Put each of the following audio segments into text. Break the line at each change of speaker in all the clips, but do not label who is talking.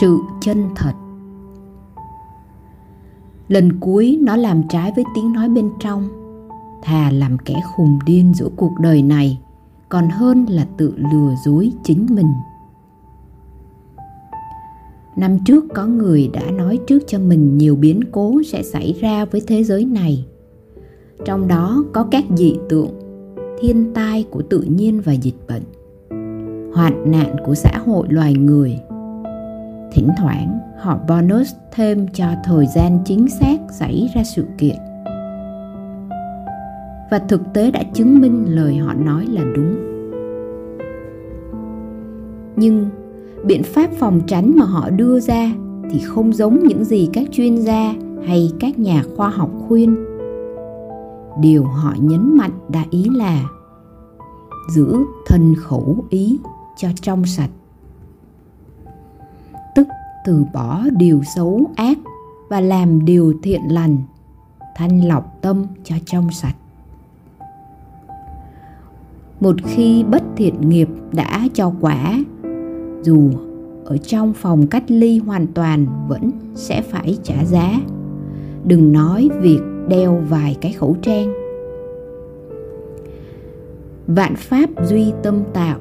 sự chân thật. Lần cuối, nó làm trái với tiếng nói bên trong. Thà làm kẻ khùng điên giữa cuộc đời này, còn hơn là tự lừa dối chính mình. Năm trước, có người đã nói trước cho mình nhiều biến cố sẽ xảy ra với thế giới này. Trong đó, có các dị tượng, thiên tai của tự nhiên và dịch bệnh, hoạn nạn của xã hội loài người thỉnh thoảng, họ bonus thêm cho thời gian chính xác xảy ra sự kiện. Và thực tế đã chứng minh lời họ nói là đúng. Nhưng, biện pháp phòng tránh mà họ đưa ra thì không giống những gì các chuyên gia hay các nhà khoa học khuyên. Điều họ nhấn mạnh đã ý là giữ thân khẩu ý cho trong sạch từ bỏ điều xấu ác và làm điều thiện lành, thanh lọc tâm cho trong sạch. Một khi bất thiện nghiệp đã cho quả, dù ở trong phòng cách ly hoàn toàn vẫn sẽ phải trả giá. Đừng nói việc đeo vài cái khẩu trang. Vạn pháp duy tâm tạo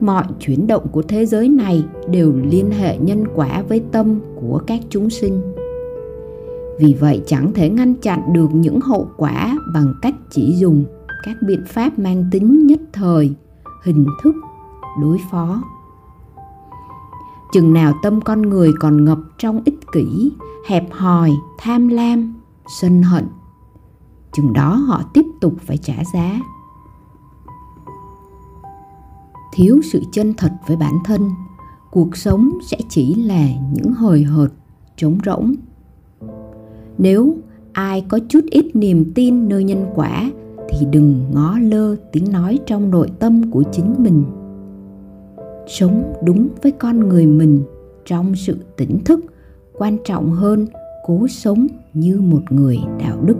mọi chuyển động của thế giới này đều liên hệ nhân quả với tâm của các chúng sinh. Vì vậy, chẳng thể ngăn chặn được những hậu quả bằng cách chỉ dùng các biện pháp mang tính nhất thời, hình thức, đối phó. Chừng nào tâm con người còn ngập trong ích kỷ, hẹp hòi, tham lam, sân hận, chừng đó họ tiếp tục phải trả giá thiếu sự chân thật với bản thân, cuộc sống sẽ chỉ là những hời hợt trống rỗng. Nếu ai có chút ít niềm tin nơi nhân quả, thì đừng ngó lơ tiếng nói trong nội tâm của chính mình. Sống đúng với con người mình trong sự tỉnh thức, quan trọng hơn cố sống như một người đạo đức.